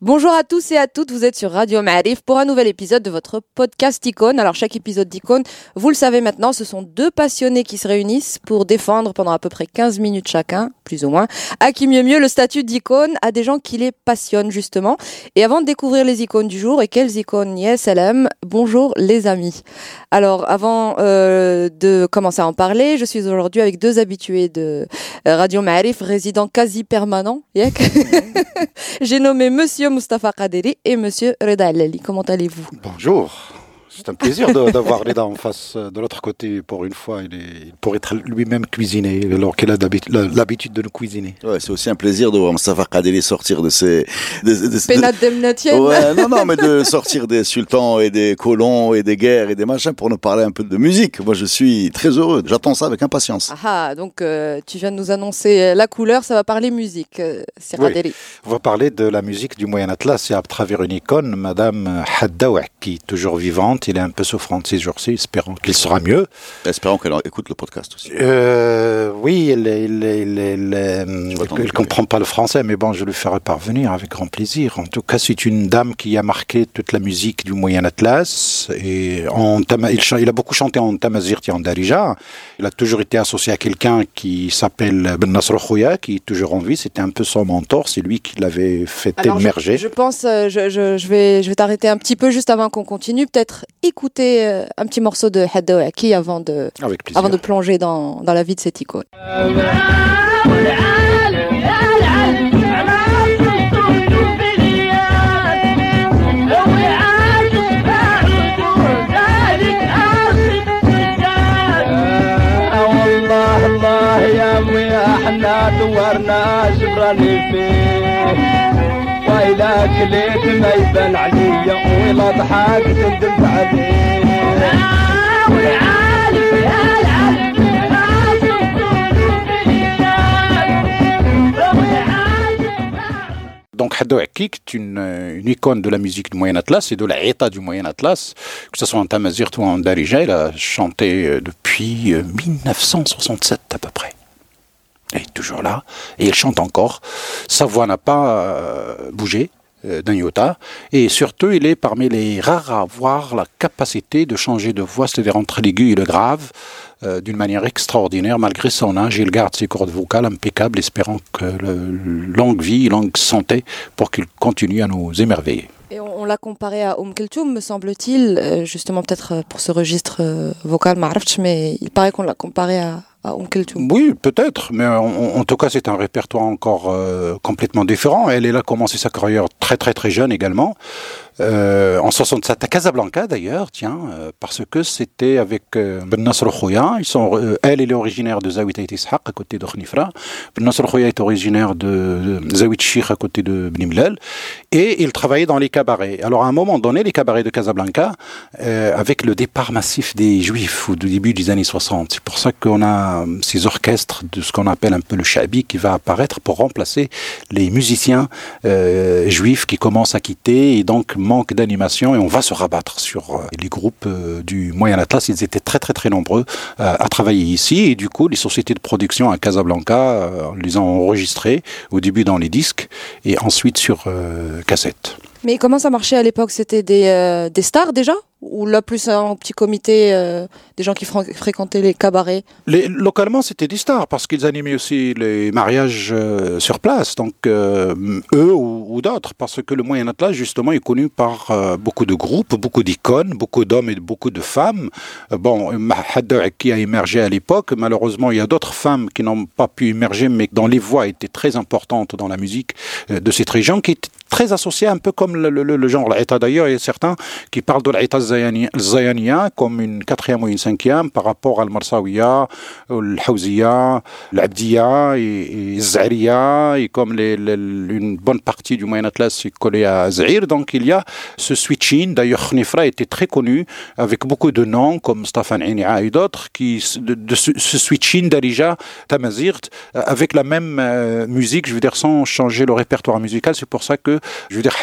Bonjour à tous et à toutes, vous êtes sur Radio Ma'arif pour un nouvel épisode de votre podcast Icône. Alors chaque épisode d'Icône, vous le savez maintenant, ce sont deux passionnés qui se réunissent pour défendre pendant à peu près 15 minutes chacun, plus ou moins, à qui mieux mieux le statut d'icône à des gens qui les passionnent justement. Et avant de découvrir les icônes du jour et quelles icônes yes LM, bonjour les amis. Alors avant euh, de commencer à en parler, je suis aujourd'hui avec deux habitués de euh, Radio Ma'arif, résidents quasi permanents. J'ai nommé Monsieur Mustafa Kaderi et Monsieur Reda. Comment allez-vous? Bonjour. C'est un plaisir d'avoir Reda en face euh, de l'autre côté pour une fois. Il, est, il pourrait être lui-même cuisiné alors qu'il a l'habitude de nous cuisiner. Ouais, c'est aussi un plaisir de voir Mustafa Kaderi sortir de ses. De, de, Ouais, non, non, mais de sortir des sultans et des colons et des guerres et des machins pour nous parler un peu de musique. Moi, je suis très heureux. J'attends ça avec impatience. Ah, donc euh, tu viens de nous annoncer euh, la couleur, ça va parler musique, euh, oui. On va parler de la musique du Moyen Atlas et à travers une icône, Madame Haddawa, qui est toujours vivante il est un peu souffrant ces jours-ci, espérons qu'il sera mieux. Espérons qu'elle écoute le podcast aussi. Euh, oui, elle ne comprend pas le français, mais bon, je lui ferai parvenir avec grand plaisir. En tout cas, c'est une dame qui a marqué toute la musique du Moyen Atlas. Et en il, il, a beaucoup chanté en Tamazir et en Darija. Il a toujours été associé à quelqu'un qui s'appelle Ben Nasr Khouya, qui est toujours en vie. C'était un peu son mentor, c'est lui qui l'avait fait émerger. Je, je pense, euh, je, je, je vais, je vais t'arrêter un petit peu juste avant qu'on continue. Peut-être écouter euh, un petit morceau de Haddawaki avant de, avant de plonger dans, dans la vie de cette icône. Donc Haddo est une, icône de la musique du Moyen Atlas et de la du Moyen Atlas, que ce soit en Tamazir ou en Darija, il a chanté euh, depuis 1967 euh, à peu près. Elle est toujours là et elle chante encore. Sa voix n'a pas euh, bougé d'un iota et surtout il est parmi les rares à avoir la capacité de changer de voix, c'est-à-dire entre l'aigu et le grave, euh, d'une manière extraordinaire malgré son âge. Il garde ses cordes vocales impeccables, espérant que le, longue vie, longue santé pour qu'il continue à nous émerveiller. Et on, l'a comparé à Om Kulthum, me semble-t-il, euh, justement peut-être pour ce registre euh, vocal, mais il paraît qu'on l'a comparé à, Kulthum. Oui, peut-être, mais en, tout cas c'est un répertoire encore euh, complètement différent. Elle, a commencé sa carrière très très très jeune également. Euh, en 67 à Casablanca d'ailleurs, tiens, euh, parce que c'était avec euh, Ben Nasr Khouya. Ils sont, elle, elle est originaire de Zawit Ishaq à côté de Khnifra. Ben Nasr Khouya est originaire de, de Zawit Sheikh à côté de Bnimlel. Et il travaillait dans les cabarets. Alors à un moment donné, les cabarets de Casablanca, avec le départ massif des Juifs au début des années 60, c'est pour ça qu'on a ces orchestres de ce qu'on appelle un peu le shabi qui va apparaître pour remplacer les musiciens juifs qui commencent à quitter et donc manque d'animation et on va se rabattre sur euh, les groupes euh, du Moyen Atlas. Ils étaient très très très nombreux euh, à travailler ici et du coup les sociétés de production à Casablanca les ont enregistrés au début dans les disques et ensuite sur cassette. Mais comment ça marchait à l'époque? C'était des, euh, des stars déjà? Ou là, plus un petit comité, euh, des gens qui fréquentaient les cabarets? Localement, c'était des stars, parce qu'ils animaient aussi les mariages euh, sur place, donc eux ou, d'autres, parce que le Moyen Atlas, justement, est connu par beaucoup de groupes, beaucoup d'icônes, beaucoup d'hommes et beaucoup de femmes. bon, Mahad qui a émergé à l'époque, malheureusement, il y a d'autres femmes qui n'ont pas pu émerger, mais dont les voix étaient très importantes dans la musique de cette région, qui, très associé un peu comme le, le, genre l'État. D'ailleurs, il y a certains qui parlent de l'État zayania comme une quatrième ou une cinquième par rapport à Marsawiya, le Hawziya, l'Abdiya et, et Zahriya, et comme une bonne partie du Moyen Atlas est collée à Zahir. Donc il y a ce switching. D'ailleurs, Khnifra était très connu avec beaucoup de noms comme Stefan Inia et d'autres qui de, ce, ce, switching d'Arija, Tamazirt, avec la même euh, musique, je veux dire, sans changer le répertoire musical. C'est pour ça que, je veux dire,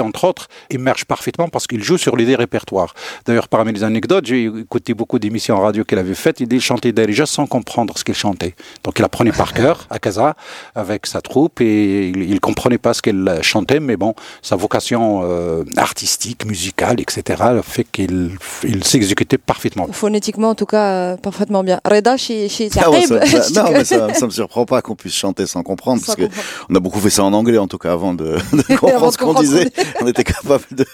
entre autres, émerge parfaitement parce qu'il joue sur les répertoires. D'ailleurs, parmi les anecdotes, j'ai écouté beaucoup d'émissions en radio qu'il avait faites. Il chantait Darija sans comprendre ce qu'il chantait. Donc il apprenait par cœur à Casa avec sa troupe et il, il comprenait pas ce qu'elle chantait, mais bon, sa vocation euh, artistique, musicale, etc., fait qu'il il s'exécutait parfaitement. Phonétiquement, en tout cas, euh, parfaitement bien. Reda, chez, chez non, ça, ça, non, mais ça, ça me surprend pas qu'on puisse chanter sans comprendre, sans parce comprendre. que on a beaucoup fait ça en anglais, en tout cas, avant de, de comprendre ce qu'on disait. on était capable de,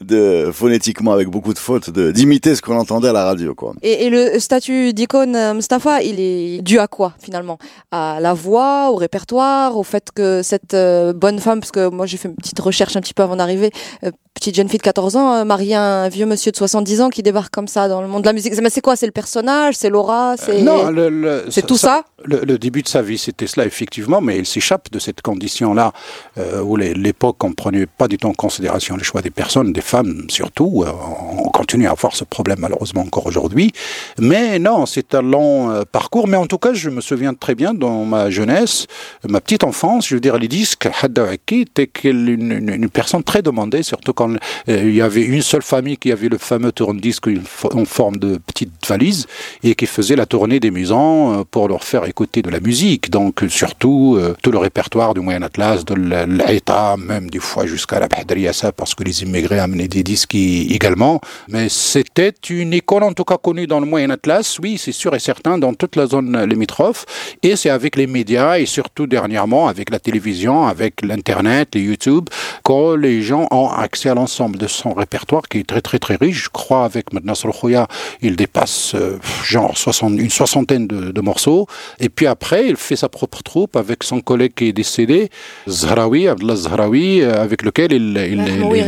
de, phonétiquement, avec beaucoup de fautes, d'imiter ce qu'on entendait à la radio, quoi. Et, et le statut d'icône euh, Mustafa, il est dû à quoi, finalement? À la voix, au répertoire, au fait que cette euh, bonne femme, parce que moi j'ai fait une petite recherche un petit peu avant d'arriver, euh, petite jeune fille de 14 ans, euh, mariée à un vieux monsieur de 70 ans qui débarque comme ça dans le monde de la musique. C'est quoi? C'est le personnage? C'est l'aura? C'est non, le, le, c'est tout ça, ça? Le, le, début de sa vie, c'était cela, effectivement, mais il s'échappe de cette condition-là, euh, où l'époque, on ne prenait pas du tout en considération les choix des personnes, des femmes surtout. Euh, on continue à avoir ce problème, malheureusement, encore aujourd'hui. Mais non, c'est un long euh, parcours. Mais en tout cas, je me souviens très bien, dans ma jeunesse, ma petite enfance, je veux dire, les disques, Haddawaki était une, une, une, personne très demandée, surtout quand il y avait une seule famille qui avait le fameux tourne-disque en forme de petite valise et qui faisait la tournée des maisons pour leur faire écouter de la musique, donc surtout euh, tout le répertoire du Moyen Atlas, de l'État, même des fois jusqu'à la Bhadriyassa, parce que les immigrés amenaient des disques également. Mais c'était une école en tout cas connue dans le Moyen Atlas, oui, c'est sûr et certain, dans toute la zone limitrophe. Et c'est avec les médias et surtout dernièrement avec la télévision, avec l'Internet, les YouTube, que les gens ont accès à l'ensemble de son répertoire qui est très très très riche. Je crois avec Nasr Khoya, il dépasse euh, genre 60, une soixantaine de, de morceaux. Et puis après, il fait sa propre troupe avec son collègue qui est décédé, Zahraoui, Abdullah Zahraoui, avec lequel il, il, Ah, oui, il-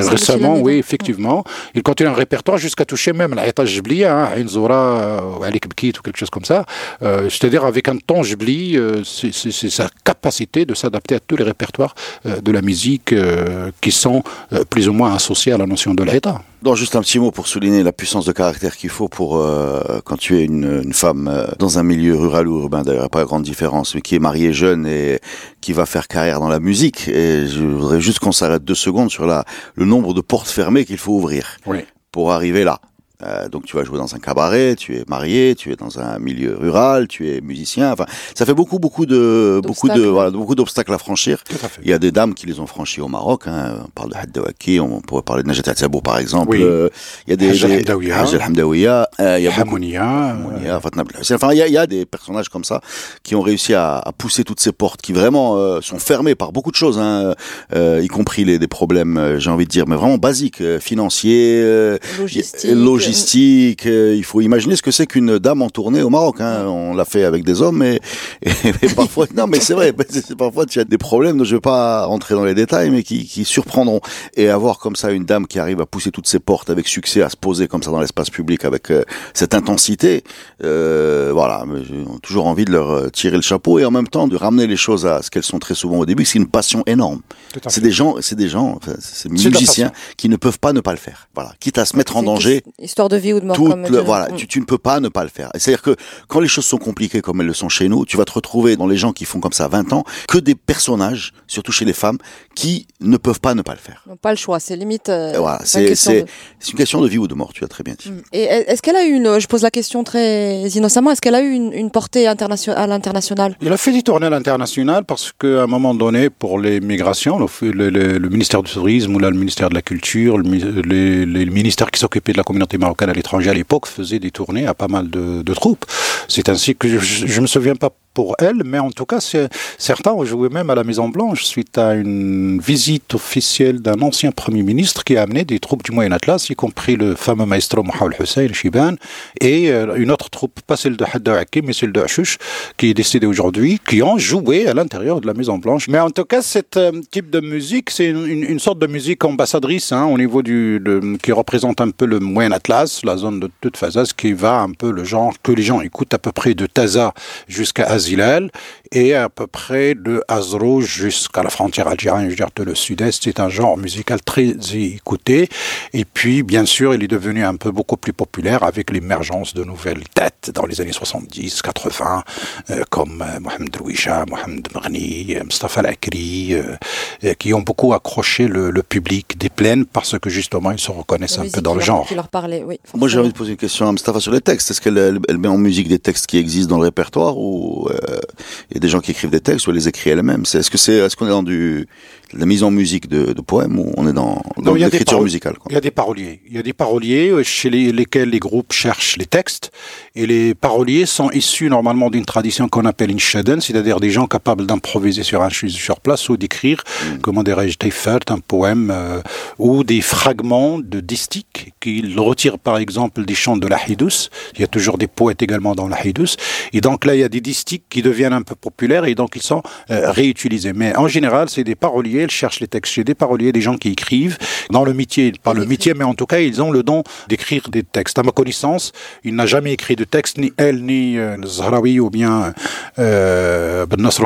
récemment, Michel oui, effectivement. Il continue un répertoire jusqu'à toucher même l'Aïta Jibli, hein, Aïn Zoura, ou Alik Bkit ou quelque chose comme ça. Euh, C'est-à-dire avec un ton Jibli, euh, c'est sa capacité de s'adapter à tous les répertoires euh, de la musique euh, qui sont euh, plus ou moins associés à la notion de l'Aïta. Non, juste un petit mot pour souligner la puissance de caractère qu'il faut pour euh, quand tu es une, une femme euh, dans un milieu rural ou urbain, d'ailleurs, pas grande différence, mais qui est mariée jeune et qui va faire carrière dans la musique. Et je voudrais juste qu'on s'arrête deux secondes sur la, le nombre de portes fermées qu'il faut ouvrir Oui. pour arriver là. Euh, donc tu vas jouer dans un cabaret, tu es marié, tu es dans un milieu rural, tu es musicien. Enfin, ça fait beaucoup, beaucoup de, beaucoup de, D'obstacles. voilà, beaucoup d'obstacles à franchir. Tout à fait. Il y a des dames qui les ont franchis au Maroc. Hein. On parle de Haddawaki, on pourrait parler de Najat Atsabou par exemple. Oui. Euh, il y a des Haj des- al-Hamdawiya. Haj al-Hamdawiya. Euh, il y a Hamounia, Hamounia, Fatna Blasi. Enfin, il y, a, il y a des personnages comme ça qui ont réussi à, à pousser toutes ces portes, qui vraiment euh, sont fermées par beaucoup de choses, hein, euh, y compris les, des problèmes, j'ai envie de dire, mais vraiment basiques, euh, financiers, euh, Logistique. Logistique. euh, il faut imaginer ce que c'est qu'une dame en tournée au Maroc. Hein. On l'a fait avec des hommes, et, et parfois, non, mais c'est vrai, parfois tu as des problèmes. dont Je vais pas rentrer dans les détails, mais qui, qui surprendront. Et avoir comme ça une dame qui arrive à pousser toutes ses portes avec succès, à se poser comme ça dans l'espace public avec euh, cette intensité, euh, voilà, mais j'ai toujours envie de leur euh, tirer le chapeau et en même temps de ramener les choses à ce qu'elles sont très souvent au début. C'est une passion énorme. C'est des gens, c'est des gens, c'est musiciens qui ne peuvent pas ne pas le faire. Voilà, quitte à se mettre en danger. Histoire de vie ou de mort, Toute comme le- dirait. voilà, Mm. tu, tu ne peux pas ne pas le faire. C'est-à-dire que quand les choses sont compliquées comme elles le sont chez nous, tu vas te retrouver dans les gens qui font comme ça 20 ans que des personnages, surtout chez les femmes, qui ne peuvent pas ne pas le faire. Pas le choix, c'est limite. euh, voilà, c'est une question c'est de- c'est une question de vie ou de mort. Tu as très bien dit. Mm. Et est-ce qu'elle a eu une, je pose la question très innocemment, est-ce qu'elle a eu une, une portée internation- à l'international? Il a fait des tournées à l'international parce qu'à un moment donné, pour les migrations, le, le- le- le ministère du Tourisme ou là, le ministère de la Culture, le, mi- les, les ministères qui s'occupaient de la communauté marocaine à l'étranger à l'époque faisaient des tournées à pas mal de, troupes. c'est ainsi que je, je me souviens pas elle, mais en tout cas, certains ont joué même à la Maison Blanche suite à une visite officielle d'un ancien Premier ministre qui a amené des troupes du Moyen Atlas, y compris le fameux maestro Mohamed Hussein Shiban, et euh, une autre troupe, pas celle de Hadda mais celle de Hashush, qui est décédée aujourd'hui, qui ont joué à l'intérieur de la Maison Blanche. Mais en tout cas, ce euh, type de musique, c'est une, sorte de musique ambassadrice hein, au niveau du, qui représente un peu le Moyen Atlas, la zone de toute Fazaz, qui va un peu le genre que les gens écoutent à peu près de Taza jusqu'à Asie et à peu près de Azrou jusqu'à la frontière algérienne, je veux dire, le sud-est. C'est un genre musical très écouté. Et puis, bien sûr, il est devenu un peu beaucoup plus populaire avec l'émergence de nouvelles têtes dans les années 70, 80, euh, comme euh, Mohamed Drouisha, Mohamed Mrni, euh, Mustafa Lakri, qui ont beaucoup accroché le, public des plaines parce que justement, ils se reconnaissent un peu dans le genre. leur parlait, oui, Moi, j'ai envie de poser une question à Mustafa sur les textes. Est-ce qu'elle met en musique des textes qui existent dans le répertoire ou il y a des gens qui écrivent des textes ou les écrit elle-même. Est-ce que c'est, est-ce qu'on est dans du, la mise en musique de, de poèmes ou on est dans, dans l'écriture musicale Il y a des paroliers. Il y a des paroliers euh, chez lesquels les groupes cherchent les textes et les paroliers sont issus normalement d'une tradition qu'on appelle une shaden, c'est-à-dire des gens capables d'improviser sur un sur place ou d'écrire, mm. comment dirais-je, un poème euh, ou des fragments de distiques qu'ils retirent par exemple des chants de la Hidous. Il y a toujours des poètes également dans la Hidous. Et donc là, il y a des distiques qui deviennent un peu populaires et donc ils sont euh, réutilisés. Mais en général, c'est des paroliers elle cherche les textes chez des paroliers, des gens qui écrivent. Dans le métier, pas le métier, mais en tout cas, ils ont le don d'écrire des textes. À ma connaissance, il n'a jamais écrit de texte, ni elle, ni euh, Zahraoui ou bien euh, Ben Nasr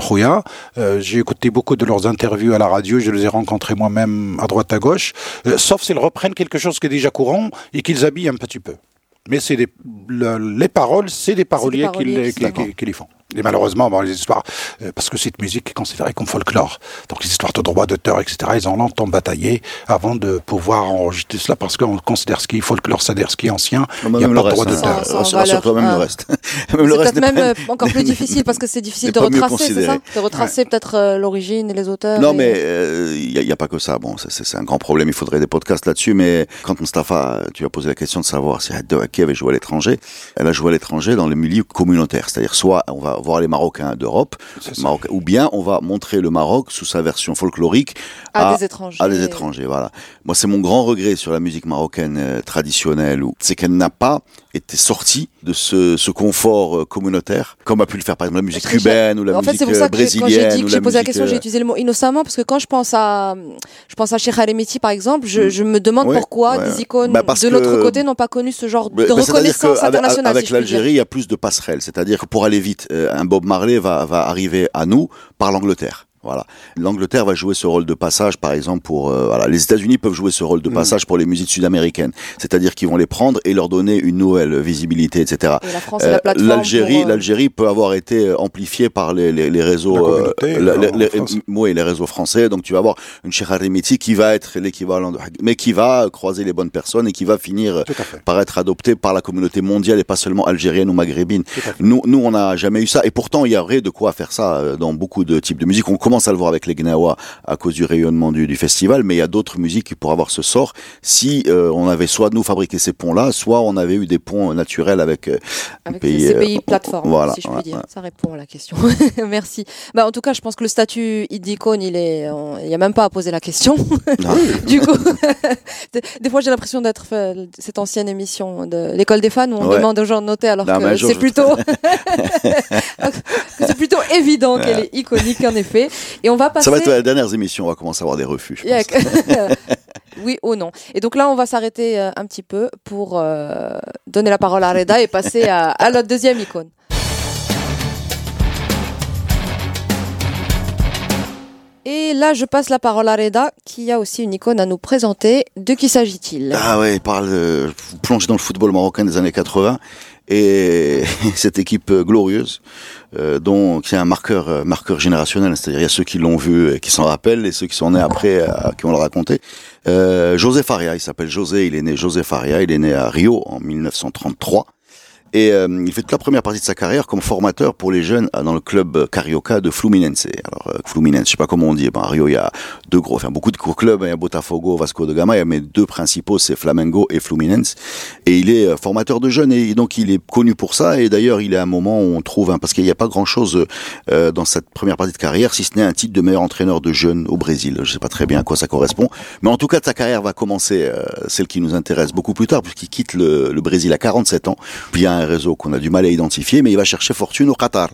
euh, J'ai écouté beaucoup de leurs interviews à la radio, je les ai rencontrés moi-même à droite à gauche, euh, sauf s'ils reprennent quelque chose qui est déjà courant et qu'ils habillent un petit peu. Mais c'est les paroles, c'est des paroliers, qui, les font. Et malheureusement, bon, les histoires, euh, parce que cette musique est considérée comme folklore. Donc les histoires de droits d'auteur, etc., ils ont longtemps bataillé avant de pouvoir enregistrer cela, parce qu'on considère ce qui est folklore, c'est-à-dire ce qui est ancien, il n'y a pas de droit d'auteur. Rassure-toi, même le reste. même le reste même euh, encore plus difficile, parce que c'est difficile de retracer, c'est ça? De retracer peut-être euh, l'origine et les auteurs. Non, mais il n'y a, a, pas que ça. Bon, c'est un grand problème, il faudrait des podcasts là-dessus, mais quand Mustafa, tu as posé la question de savoir si Haddouaki avait joué à l'étranger, elle a joué à l'étranger dans les milieux communautaires, c'est-à-dire soit on va voir les Marocains d'Europe, ou bien on va montrer le Maroc sous sa version folklorique à, des étrangers. À des étrangers, voilà. Moi, c'est mon grand regret sur la musique marocaine euh, traditionnelle, c'est qu'elle n'a pas été sortie de ce, ce confort euh, communautaire, comme a pu le faire par exemple la musique cubaine ou la en musique fait, c'est pour ça que brésilienne. Quand j'ai dit que j'ai posé la question, j'ai utilisé le mot innocemment parce que quand je pense à, je pense à Cheikh Alemiti par exemple, je, je me demande pourquoi des icônes bah, de l'autre côté n'ont pas connu ce genre de reconnaissance internationale. Avec, l'Algérie, il y a plus de passerelles, c'est-à-dire que pour aller vite, euh, un Bob Marley va, va arriver à nous par l'Angleterre. Voilà. L'Angleterre va jouer ce rôle de passage, par exemple, pour euh, voilà, les États-Unis peuvent jouer ce rôle de mm. passage pour les musiques sud-américaines, c'est-à-dire qu'ils vont les prendre et leur donner une nouvelle visibilité, etc. Euh, L'Algérie, euh, l'Algérie peut avoir été amplifiée par les, les, les réseaux, les, oui, les réseaux français. Donc tu vas avoir une Cheikh Harimiti qui va être l'équivalent de, mais qui va croiser les bonnes personnes et qui va finir par être adopté par la communauté mondiale et pas seulement algérienne ou maghrébine. Nous, nous, on n'a jamais eu ça et pourtant il y aurait de quoi faire ça dans beaucoup de types de musique. On commence à le voir avec les Gnawa à cause du rayonnement du, du festival, mais il y a d'autres musiques qui pourraient avoir ce sort si euh, on avait soit nous fabriqué ces ponts-là, soit on avait eu des ponts naturels avec, euh, avec pays, ces pays euh, plateformes, voilà, si je puis dire. Ça répond à la question. Merci. Bah, en tout cas, je pense que le statut d'icône, il est, il n'y a même pas à poser la question. Ah du coup, des fois, j'ai l'impression d'être cette ancienne émission de l'école des fans où on demande aux gens de noter alors que c'est plutôt, c'est plutôt évident qu'elle est iconique en effet. Et on va passer. Ça va être la dernière émission, on va commencer à avoir des refus. oui ou non. Et donc là, on va s'arrêter euh, un petit peu pour euh, donner la parole à Reda et passer à, à notre deuxième icône. Et là, je passe la parole à Reda, qui a aussi une icône à nous présenter. De qui s'agit-il? Ah ouais, il parle de plonger dans le football marocain des années 80 et cette équipe euh, glorieuse, euh, dont qui est un marqueur euh, marqueur générationnel, c'est-à-dire il y a ceux qui l'ont vu et qui s'en rappellent et ceux qui sont nés après qui vont le raconter. Euh, José Faria, il s'appelle José, il est né José Faria, il est né à Rio en 1933 Et euh, il fait toute la première partie de sa carrière comme formateur pour les jeunes euh, dans le club Carioca de Fluminense. Alors, euh, Fluminense, je sais pas comment on dit. Ben, Rio, il y a deux gros, enfin, beaucoup de gros clubs. Il y a Botafogo, Vasco de Gama. Mais deux principaux, c'est Flamengo et Fluminense. Et il est formateur de jeunes et donc il est connu pour ça. Et d'ailleurs, il est à un moment où on trouve, hein, parce qu'il n'y a pas grand chose euh, dans cette première partie de carrière, si ce n'est un titre de meilleur entraîneur de jeunes au Brésil. Je sais pas très bien à quoi ça correspond. Mais en tout cas, sa carrière va commencer, celle qui nous intéresse beaucoup plus tard, puisqu'il quitte le, le Brésil à 47 ans, via un réseau qu'on a du mal à identifier, mais il va chercher fortune au Qatar.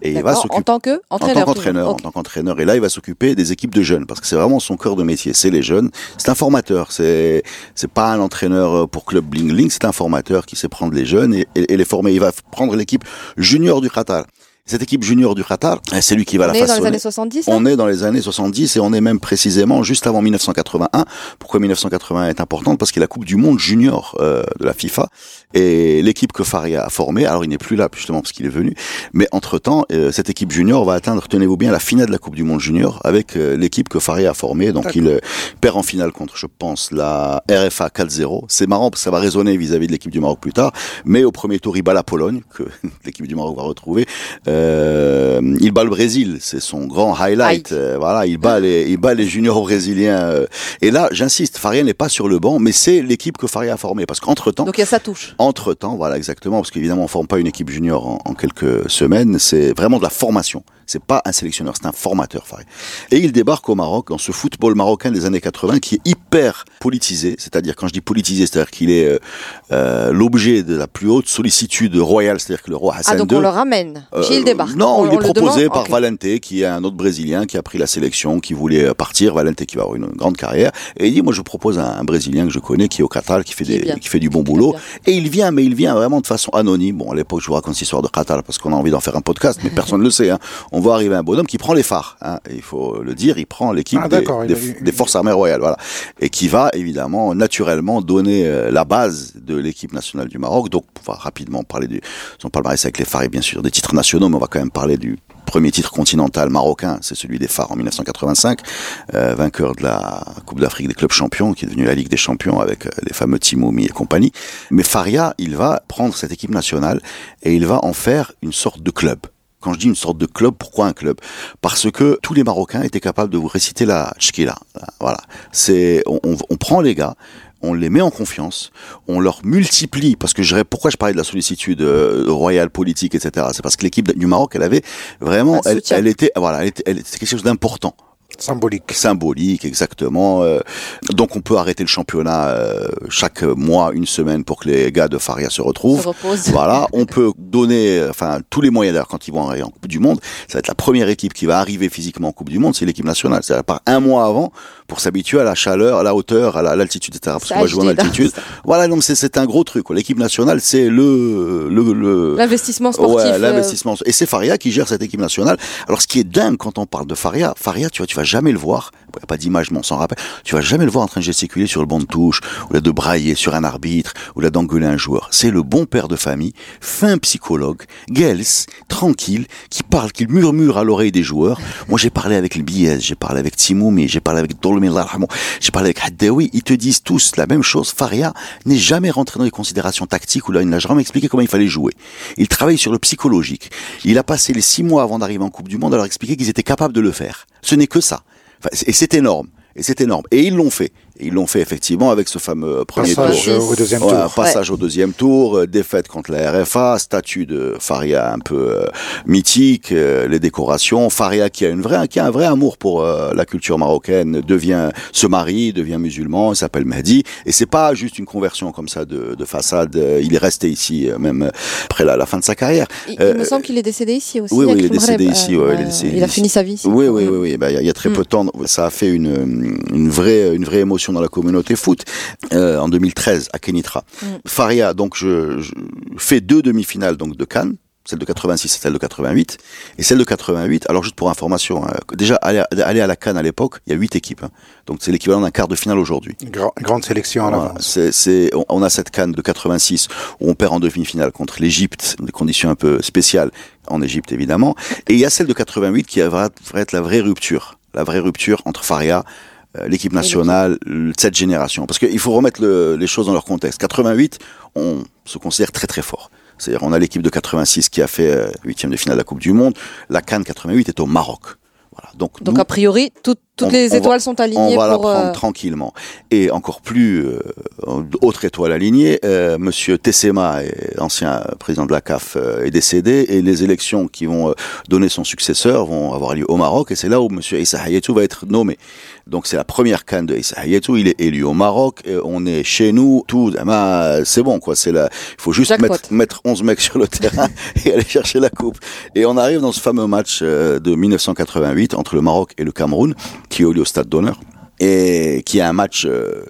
Et il va s'occuper en tant que entraîneur. En tant qu'entraîneur, en tant qu'entraîneur. Et là, il va s'occuper des équipes de jeunes parce que c'est vraiment son cœur de métier. C'est les jeunes. C'est un formateur. C'est c'est pas un entraîneur pour club bling bling. C'est un formateur qui sait prendre les jeunes et, et, et les former. Il va prendre l'équipe junior du Qatar. Cette équipe junior du Qatar, c'est lui qui va on la façonner. On est dans les années 70 On est dans les années 70 et on est même précisément juste avant 1981. Pourquoi 1981 est importante? Parce qu'il y a la Coupe du Monde junior euh, de la FIFA et l'équipe que Faria a formée. Alors il n'est plus là justement parce qu'il est venu, mais entre temps, euh, cette équipe junior va atteindre, tenez-vous bien, la finale de la Coupe du Monde junior avec euh, l'équipe que Faria a formée. Donc il euh, perd en finale contre, je pense, la RFA 4-0. C'est marrant parce que ça va résonner vis-à-vis de l'équipe du Maroc plus tard, mais au premier tour il bat la Pologne que l'équipe du Maroc va retrouver. Euh, il bat le Brésil, c'est son grand highlight. Euh, voilà, il bat les, il bat les juniors brésiliens. Euh. et là, j'insiste, Faria n'est pas sur le banc, mais c'est l'équipe que Faria a formée. Parce qu'entre temps, donc il y a sa touche. Entre temps, voilà exactement, parce qu'évidemment on forme pas une équipe junior en, en quelques semaines. C'est vraiment de la formation. C'est pas un sélectionneur, c'est un formateur, Faria. Et il débarque au Maroc dans ce football marocain des années 80 qui est hyper politisé. C'est-à-dire quand je dis politisé, c'est-à-dire qu'il est euh, l'objet de la plus haute sollicitude royale, c'est-à-dire que le roi Hassan ah, donc II. on le ramène. Euh, il débarque. Non, on, il est proposé par okay. Valente, qui est un autre Brésilien qui a pris la sélection, qui voulait partir. Valente qui va avoir une grande carrière. Et il dit, moi, je propose un, un Brésilien que je connais, qui est au Qatar, qui fait, Qui est des, bien. qui fait du bon boulot. Et il vient, mais il vient vraiment de façon anonyme. Bon, à l'époque, je vous raconte cette histoire de Qatar parce qu'on a envie d'en faire un podcast, mais personne ne le sait. Hein. On voit arriver un bonhomme qui prend les phares. Hein. Il faut le dire, il prend l'équipe Ah, des forces armées royales, voilà, et qui va évidemment naturellement donner euh, la base de l'équipe nationale du Maroc. Donc, on va rapidement parler du son palmarès avec les phares et bien sûr des titres nationaux, mais on va quand même parler du premier titre continental marocain, c'est celui des phares en 1985, euh, vainqueur de la Coupe d'Afrique des clubs champions, qui est devenue la Ligue des champions avec euh, les fameux Timoumi et compagnie. Mais Faria, il va prendre cette équipe nationale et il va en faire une sorte de club. Quand je dis une sorte de club, pourquoi un club? Parce que tous les Marocains étaient capables de vous réciter la tchkila. Voilà, c'est on, on, on prend les gars, on les met en confiance, on leur multiplie, parce que je, pourquoi je parlais de la sollicitude euh, royale, politique, etc. C'est parce que l'équipe du Maroc, elle avait vraiment, elle, était, voilà, elle était, elle était quelque chose d'important Symbolique. symbolique exactement euh, donc on peut arrêter le championnat euh, chaque mois une semaine pour que les gars de Faria se retrouvent Se repose. voilà on peut donner enfin tous les moyens d'ailleurs quand ils vont arriver en Coupe du Monde ça va être la première équipe qui va arriver physiquement en Coupe du Monde c'est l'équipe nationale c'est-à-dire par un mois avant pour s'habituer à la chaleur à la hauteur à la- à l'altitude etc parce qu'on va jouer en altitude voilà donc c'est c'est un gros truc l'équipe nationale c'est le le, le L'investissement sportif. Ouais, euh, l'investissement. Et c'est Faria qui gère cette équipe nationale. Alors, ce qui est dingue quand on parle de Faria, Faria, tu vois, tu vas jamais le voir. Il n'y a pas d'image, mais on s'en rappelle. Tu vas jamais le voir en train de gesticuler sur le banc de touche, ou là de brailler sur un arbitre, ou là d'engueuler un joueur. C'est le bon père de famille, fin psychologue, Gels, tranquille, qui parle, qui murmure à l'oreille des joueurs. Moi, j'ai parlé avec le Biez, j'ai parlé avec Timoumi, j'ai parlé avec yarhamou, j'ai parlé avec Haddaoui. Ils te disent tous la même chose. Faria n'est jamais rentré dans les considérations tactiques ou là, il n'a jamais expliqué comment il fallait jouer. Il travaille sur le psychologique. Il a passé les six mois avant d'arriver en Coupe du Monde à leur expliquer qu'ils étaient capables de le faire. Ce n'est que ça. Et c'est énorme. Et c'est énorme. Et ils l'ont fait. Ils l'ont fait effectivement avec ce fameux premier Passage tour. au deuxième Ouais, tour. passage au deuxième tour, euh, défaite contre la RFA, statut de Faria un peu euh, mythique, euh, les décorations. Faria qui a une vraie, qui a un vrai amour pour euh, la culture marocaine, devient se marie, devient musulman, il s'appelle Mehdi. Et c'est pas juste une conversion comme ça de, de façade. Il est resté ici même après la, la fin de sa carrière. Il, il me semble qu'il est décédé ici aussi. oui, il est décédé ici, ouais, il est décédé il a ici. fini sa vie ici. Oui, oui, oui, oui. Ben, Il y a- il y, a très peu de temps, ça a fait une, une vraie, une vraie émotion dans la communauté foot euh, en 2013 à Kenitra. Faria, donc je, je fais deux demi-finales donc de Cannes. Celle de 86 et celle de 88. Et celle de 88, alors juste pour information, hein, déjà aller, à- aller à la Cannes à l'époque, il y a huit équipes. hein. Donc c'est l'équivalent d'un quart de finale aujourd'hui. Gra- grande sélection en Voilà, avance. c'est, c'est, on, on a cette canne de 86 où on perd en demi-finale contre l'Égypte, des conditions un peu spéciales en Égypte évidemment. Et il y a celle de 88 qui va, va être la vraie rupture, la vraie rupture entre Faria, l'équipe nationale, le- cette génération. Parce qu'il faut remettre le- les choses dans leur contexte. 88, on se considère très très fort. C'est-à-dire, on a l'équipe de 86 qui a fait euh, huitième de finale de la Coupe du Monde. La Cannes 88 est au Maroc. Voilà. Donc, Donc nous, a priori, tout- toutes on- les on va- étoiles sont alignées on va la euh, prendre tranquillement. Et encore plus, euh, autre étoile alignée, euh, Monsieur Tessema, ancien président de la CAF, euh, est décédé et les élections qui vont euh, donner son successeur vont avoir lieu au Maroc et c'est là où Monsieur Issa Hayatou va être nommé. Donc c'est la première canne de Issa Hayatou, il est élu au Maroc, on est chez nous, tout, ben, c'est bon quoi, c'est la, il faut juste Jackpot. mettre, mettre 11 mecs sur le terrain et aller chercher la coupe. Et on arrive dans ce fameux match euh, de 1988 entre le Maroc et le Cameroun, qui a eu lieu au Stade d'honneur, et qui est un match euh,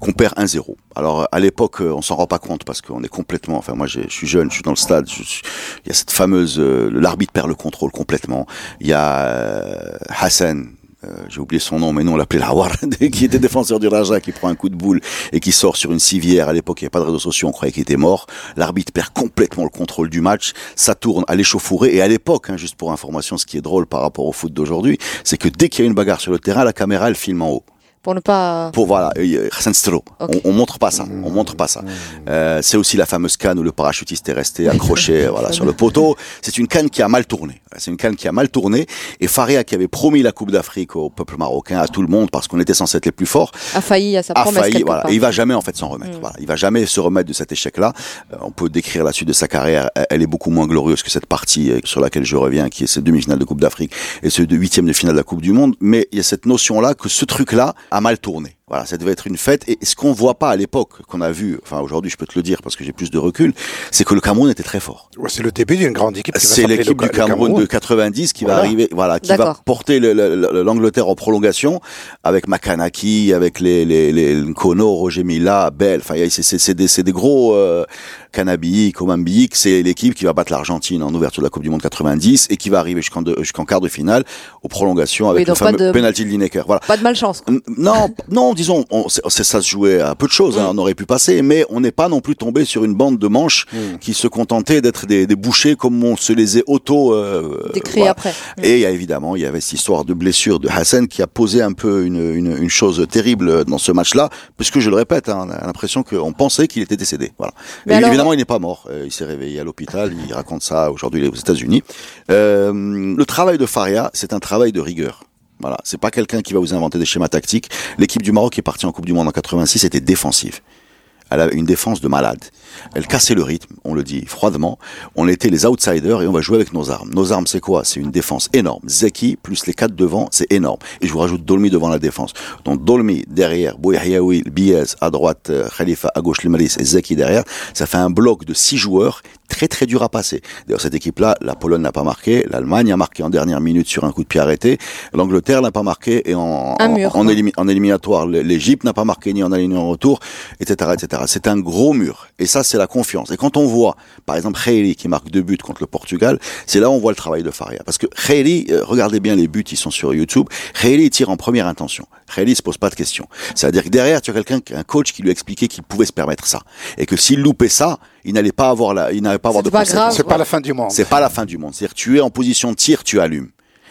qu'on perd 1-0. Alors à l'époque, euh, on s'en rend pas compte parce qu'on est complètement. Enfin, moi, je suis jeune, je suis dans le stade. il y a cette fameuse, euh, l'arbitre perd le contrôle complètement. Il y a euh, Hassan. Euh, j'ai oublié son nom, mais nous on l'appelait Lawar, qui était défenseur du Raja, qui prend un coup de boule et qui sort sur une civière. À l'époque, il n'y avait pas de réseaux sociaux, on croyait qu'il était mort. L'arbitre perd complètement le contrôle du match. Ça tourne à l'échauffourée. Et à l'époque, hein, juste pour information, ce qui est drôle par rapport au foot d'aujourd'hui, c'est que dès qu'il y a une bagarre sur le terrain, la caméra, elle filme en haut. Pour ne pas. Pour voilà, euh, Hassan Stro. Ok. On, on montre pas ça. On montre pas ça. Euh, c'est aussi la fameuse canne où le parachutiste est resté accroché voilà sur le poteau. C'est une canne qui a mal tourné. C'est une canne qui a mal tourné. Et Faria qui avait promis la Coupe d'Afrique au peuple marocain, à tout le monde, parce qu'on était censé être les plus forts, a failli à sa a promesse failli. Voilà. part. Et il va jamais en fait s'en remettre. Mm. Voilà. Il va jamais se remettre de cet échec-là. Euh, on peut décrire la suite de sa carrière. Elle- est beaucoup moins glorieuse que cette partie euh, sur laquelle je reviens, qui est cette demi-finale de Coupe d'Afrique et ce de huitième de finale de la Coupe du Monde. Mais il y a cette notion-là que ce truc-là a mal tourné. Voilà, ça devait être une fête. Et ce qu'on voit pas à l'époque, qu'on a vu, enfin aujourd'hui je peux te le dire parce que j'ai plus de recul, c'est que le Cameroun était très fort. Ouais, C'est le début d'une grande équipe. C'est l'équipe du Cameroun de 90 qui va arriver, voilà, qui va porter le- le- le- l'Angleterre en prolongation avec Makanaki, avec les les les Nkono, Roger Mila, Bell. Enfin, il y a- c'est c'est c'est des c'est des gros euh, Komambi. C'est l'équipe qui va battre l'Argentine en ouverture de la Coupe du Monde 90 et qui va arriver jusqu'en jusqu'en quart de finale aux prolongations avec Oui, le fameux de- penalty de Lineker. Voilà. Pas de malchance. quoi. Non, non, disons, on, ça se jouait à peu de choses, hein, on aurait pu passer, mais on n'est pas non plus tombé sur une bande de manches qui se contentait d'être des, des bouchers comme on se les est auto euh, Décrit voilà. après. Et il y a évidemment, il y avait cette histoire de blessure de Hassan qui a posé un peu une, une, une chose terrible dans ce match-là, puisque je le répète, hein, on a l'impression qu'on pensait qu'il était décédé. Voilà. Mais Et alors- évidemment, il n'est pas mort. Euh, il s'est réveillé à l'hôpital. Il raconte ça. Aujourd'hui, aux États-Unis. Euh, le travail de Faria, c'est un travail de rigueur. Voilà, c'est pas quelqu'un qui va vous inventer des schémas tactiques. L'équipe du Maroc qui est partie en Coupe du Monde en 86 était défensive. Elle avait une défense de malade. Elle cassait le rythme, on le dit froidement. On était les outsiders et on va jouer avec nos armes. Nos armes, c'est quoi? C'est une défense énorme. Zeki plus les quatre devant, c'est énorme. Et je vous rajoute Dolmi devant la défense. Donc Dolmi derrière, Bouyahiaoui, Biez à droite, euh, Khalifa à gauche, Limaris et Zeki derrière. Ça fait un bloc de six joueurs très très dur à passer. D'ailleurs, cette équipe-là, la Pologne n'a pas marqué, l'Allemagne a marqué en dernière minute sur un coup de pied arrêté, l'Angleterre n'a pas marqué et en, en- mur, en quoi. élimi- en éliminatoire, l'Égypte n'a pas marqué ni en aller ni en retour, etc., etc. C'est un gros mur. Et ça, c'est la confiance. Et quand on voit, par exemple, Khairi qui marque deux buts contre le Portugal, c'est là où on voit le travail de Faria. Parce que Khairi, euh, regardez bien les buts, ils sont sur YouTube. Il tire en première intention. Khairi se pose pas de questions. C'est-à-dire que derrière, tu as quelqu'un, un coach qui lui a expliqué qu'il pouvait se permettre ça. Et que s'il loupait ça, il n'allait pas avoir la, il n'allait pas avoir de C'était pas grave. C'est pas la fin du monde. C'est pas la fin du monde. C'est-à-dire tu es en position de tir, tu allumes.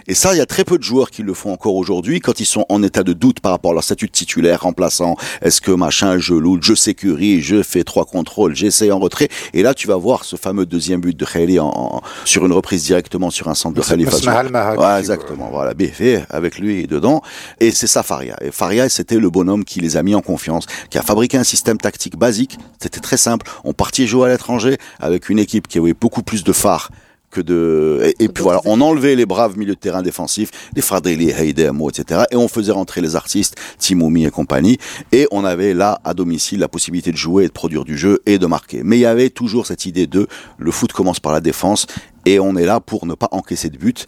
Et ça, il y a très peu de joueurs qui le font encore aujourd'hui quand ils sont en état de doute par rapport à leur statut de titulaire, remplaçant. Est-ce que machin, je loue, je sécurise, je fais trois contrôles, j'essaie en retrait. Et là, tu vas voir ce fameux deuxième but de Khaili en, en- sur une reprise directement sur un centre de al-Mahabi, Ouais, exactement. Voilà, BF avec lui dedans. Et c'est ça Faria. Et Faria, c'était le bonhomme qui les a mis en confiance, qui a fabriqué un système tactique basique. C'était très simple. On partit jouer à l'étranger avec une équipe qui avait beaucoup plus de phares que de et, et puis voilà on enlevait les braves milieux de terrain défensifs les Fradeli, Heidemo etc et on faisait rentrer les artistes Timoumi et compagnie et on avait là à domicile la possibilité de jouer et de produire du jeu et de marquer. Mais il y avait toujours cette idée de le foot commence par la défense et on est là pour ne pas encaisser de but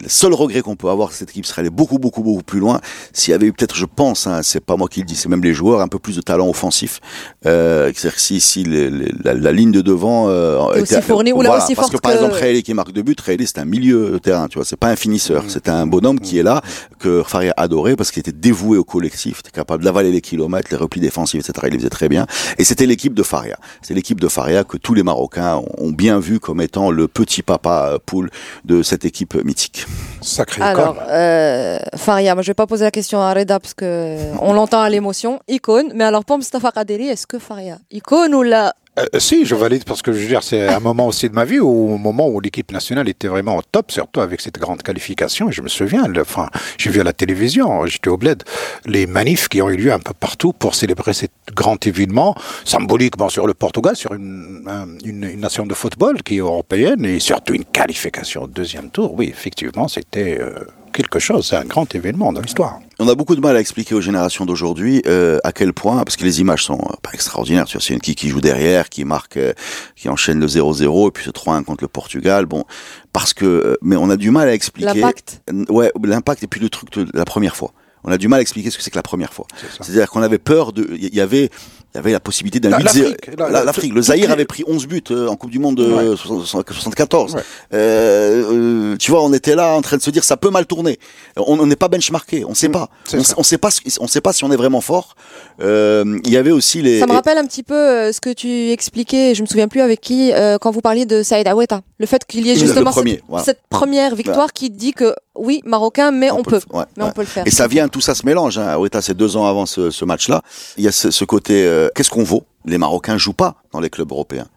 le seul regret qu'on peut avoir, c'est que cette équipe serait allée beaucoup, beaucoup, beaucoup plus loin s'il y avait eu peut-être, je pense, hein, c'est pas moi qui le dis, c'est même les joueurs, un peu plus de talent offensif. Euh, c'est-à-dire que si, si les- les- la, la ligne de devant euh, aussi fournie, ou là aussi parce que forte par que- exemple, Khaili qui marque deux buts, Khaili c'est un milieu de terrain, tu vois, c'est pas un finisseur, c'est un bonhomme qui est là que Faria adorait parce qu'il était dévoué au collectif, était capable d'avaler les kilomètres, les replis défensifs, etc. Il les faisait très bien. Et c'était l'équipe de Faria. C'est l'équipe de Faria que tous les Marocains ont- ont bien vu comme étant le petit papa euh, poule de cette équipe mythique. Sacré Alors, icône. euh, Faria, moi je vais pas poser la question à Reda parce que on l'entend à l'émotion. Icône, mais alors pour Mustafa Kaderi, est-ce que Faria, icône ou la Euh, si, je valide parce que je veux dire, c'est un moment aussi de ma vie où, au moment où l'équipe nationale était vraiment au top, surtout avec cette grande qualification. Je me souviens, enfin, j'ai vu à la télévision, j'étais au bled, les manifs qui ont eu lieu un peu partout pour célébrer cet grand événement symbolique, bon, sur le Portugal, sur une, un- une, une nation de football qui est européenne et surtout une qualification au deuxième tour. Oui, effectivement, c'était euh, quelque chose, c'est un grand événement dans l'histoire. On a beaucoup de mal à expliquer aux générations d'aujourd'hui euh, à quel point, parce que les images sont euh, pas extraordinaires, tu vois, c'est une qui qui joue derrière, qui marque, euh, qui enchaîne le 0-0 et puis ce 3-1 contre le Portugal. Bon, parce que, mais on a du mal à expliquer. L'impact. Ouais, l'impact et puis le truc de la première fois. On a du mal à expliquer ce que c'est que la première fois. C'est ça. C'est-à-dire qu'on avait peur de, il y avait, il y avait la possibilité d'un La- 8-0. l'Afrique, la- La- la- L'Afrique. Le Zaïre avait pris 11 buts euh, en Coupe du Monde de Ouais. 74. Ouais. Euh, euh, tu vois, on était là en train de se dire ça peut mal tourner. On n'est pas benchmarké, on sait pas. c'est On, ça. sait- on sait pas, on sait pas si on est vraiment fort. Euh, Il y avait aussi les. Ça me rappelle un petit peu ce que tu expliquais, je me souviens plus avec qui, euh, quand vous parliez de Saïd Aweta. Le fait qu'il y ait justement premier, cette, voilà. cette première victoire qui dit que oui, marocain, mais on, peut. ouais, mais ouais. on peut le faire. Et ça vient, tout ça se mélange. Hein. C'est deux ans avant ce, ce match-là. Il y a ce, ce côté, euh, qu'est-ce qu'on vaut? Les Marocains jouent pas dans les clubs européens.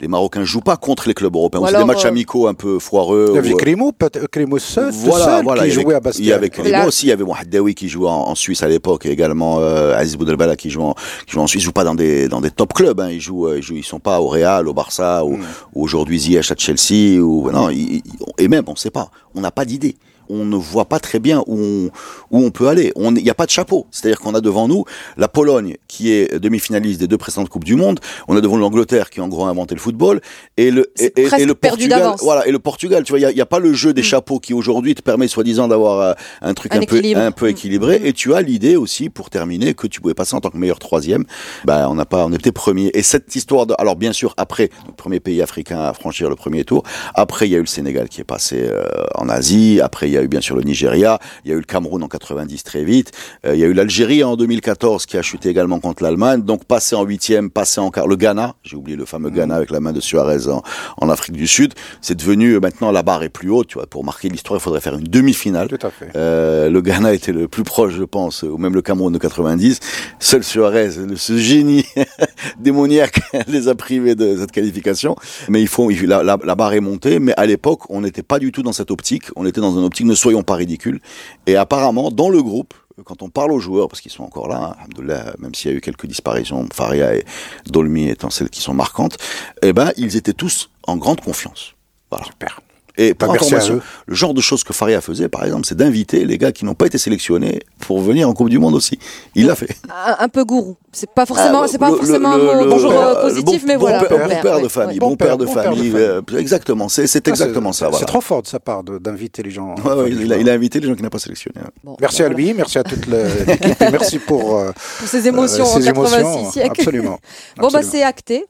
Les Marocains jouent pas contre les clubs européens. C'est des matchs euh, amicaux un peu foireux. Il y avait ou, euh, Crimo, peut-être- Crimo seul, voilà, seul voilà, qui il y avait- jouait à Il y Bastia. avait Crimo aussi, il y avait Mouhaddaoui qui joue en, en Suisse à l'époque, et également euh, Aziz Boudelbala qui joue en, qui joue en Suisse. Ils jouent pas dans des dans des top clubs. Hein. Ils jouent, ils jouent, ils sont pas au Real, au Barça, ou, ou aujourd'hui Ziyech à Chelsea, ou non. ils- ils- et même, on sait pas. On n'a pas d'idée. On ne voit pas très bien où on, où on peut aller. On- Il n'y a pas de chapeau. C'est-à-dire qu'on a devant nous la Pologne, qui est demi-finaliste des deux précédentes Coupes du Monde. On a devant nous l'Angleterre, qui en gros a inventé le football. Et le, et, et- presque et le Portugal. Voilà, et le Portugal, tu vois, il n'y a, pas le jeu des chapeaux qui aujourd'hui te permet soi-disant d'avoir euh, un truc Un un, peu, un peu équilibré. Et tu as l'idée aussi, pour terminer, que tu pouvais passer en tant que meilleur troisième. Bah, on n'a pas, on était premier. Et cette histoire de, alors bien sûr, après, le premier pays africain à franchir le premier tour. Après, il y a eu le Sénégal qui est passé euh, en Asie. Après, il y a eu bien sûr le Nigeria. Il y a eu le Cameroun en 90 très vite. Euh, il y a eu l'Algérie en 2014 qui a chuté également contre l'Allemagne. Donc, passé en huitième, passé en quart. Le Ghana, j'ai oublié le fameux Ghana avec la main de Suarez en, en Afrique du Sud. C'est devenu, euh, maintenant, la barre est plus haute. Tu vois, pour marquer l'histoire, il faudrait faire une demi-finale. Tout à fait. Euh, le Ghana était le plus proche, je pense, ou même le Cameroun de 90. Seul Suarez, ce génie démoniaque, les a privés de cette qualification. Mais il faut, la, la barre est montée. Mais à l'époque, on n'était pas du tout dans cette optique. On était dans une optique ne soyons pas ridicules. Et apparemment, dans le groupe, quand on parle aux joueurs, parce qu'ils sont encore là, hein, même s'il y a eu quelques disparitions, Faria et Dolmy étant celles qui sont marquantes, eh ben, ils étaient tous en grande confiance. Voilà. Super. Et pour merci à information, eux. le genre de choses que Faria faisait, par exemple, c'est d'inviter les gars qui n'ont pas été sélectionnés pour venir en Coupe du Monde aussi. Il l'a fait. Un, un peu gourou. C'est pas forcément, Ah, c'est pas le- forcément le- un mot bonjour euh, positif, bon- mais bon voilà. père, bon père, de famille, bon, père de famille. euh, exactement, c'est c'est exactement ça. C'est trop fort de sa part d'inviter les gens. Ouais, ouais, il, a, il a invité les gens qui n'ont pas sélectionné. Bon, Merci à lui, merci à toute l'équipe merci pour euh, Pour ses émotions euh, en ces 86 émotions. siècles. Absolument. Bon, bah, c'est acté.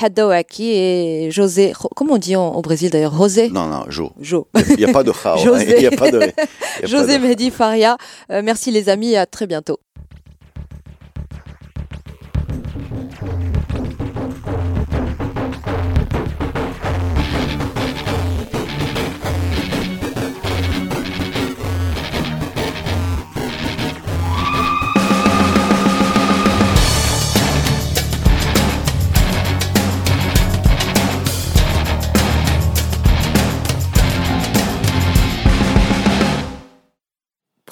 Haddawaki et José. Comment on dit en- au Brésil d'ailleurs? José? Non, non, Jo. Jo. Il n'y a pas de chao. hein. José. Il n'y a pas de. il y a pas José de- Mehdi Faria. Euh, merci les amis et à très bientôt.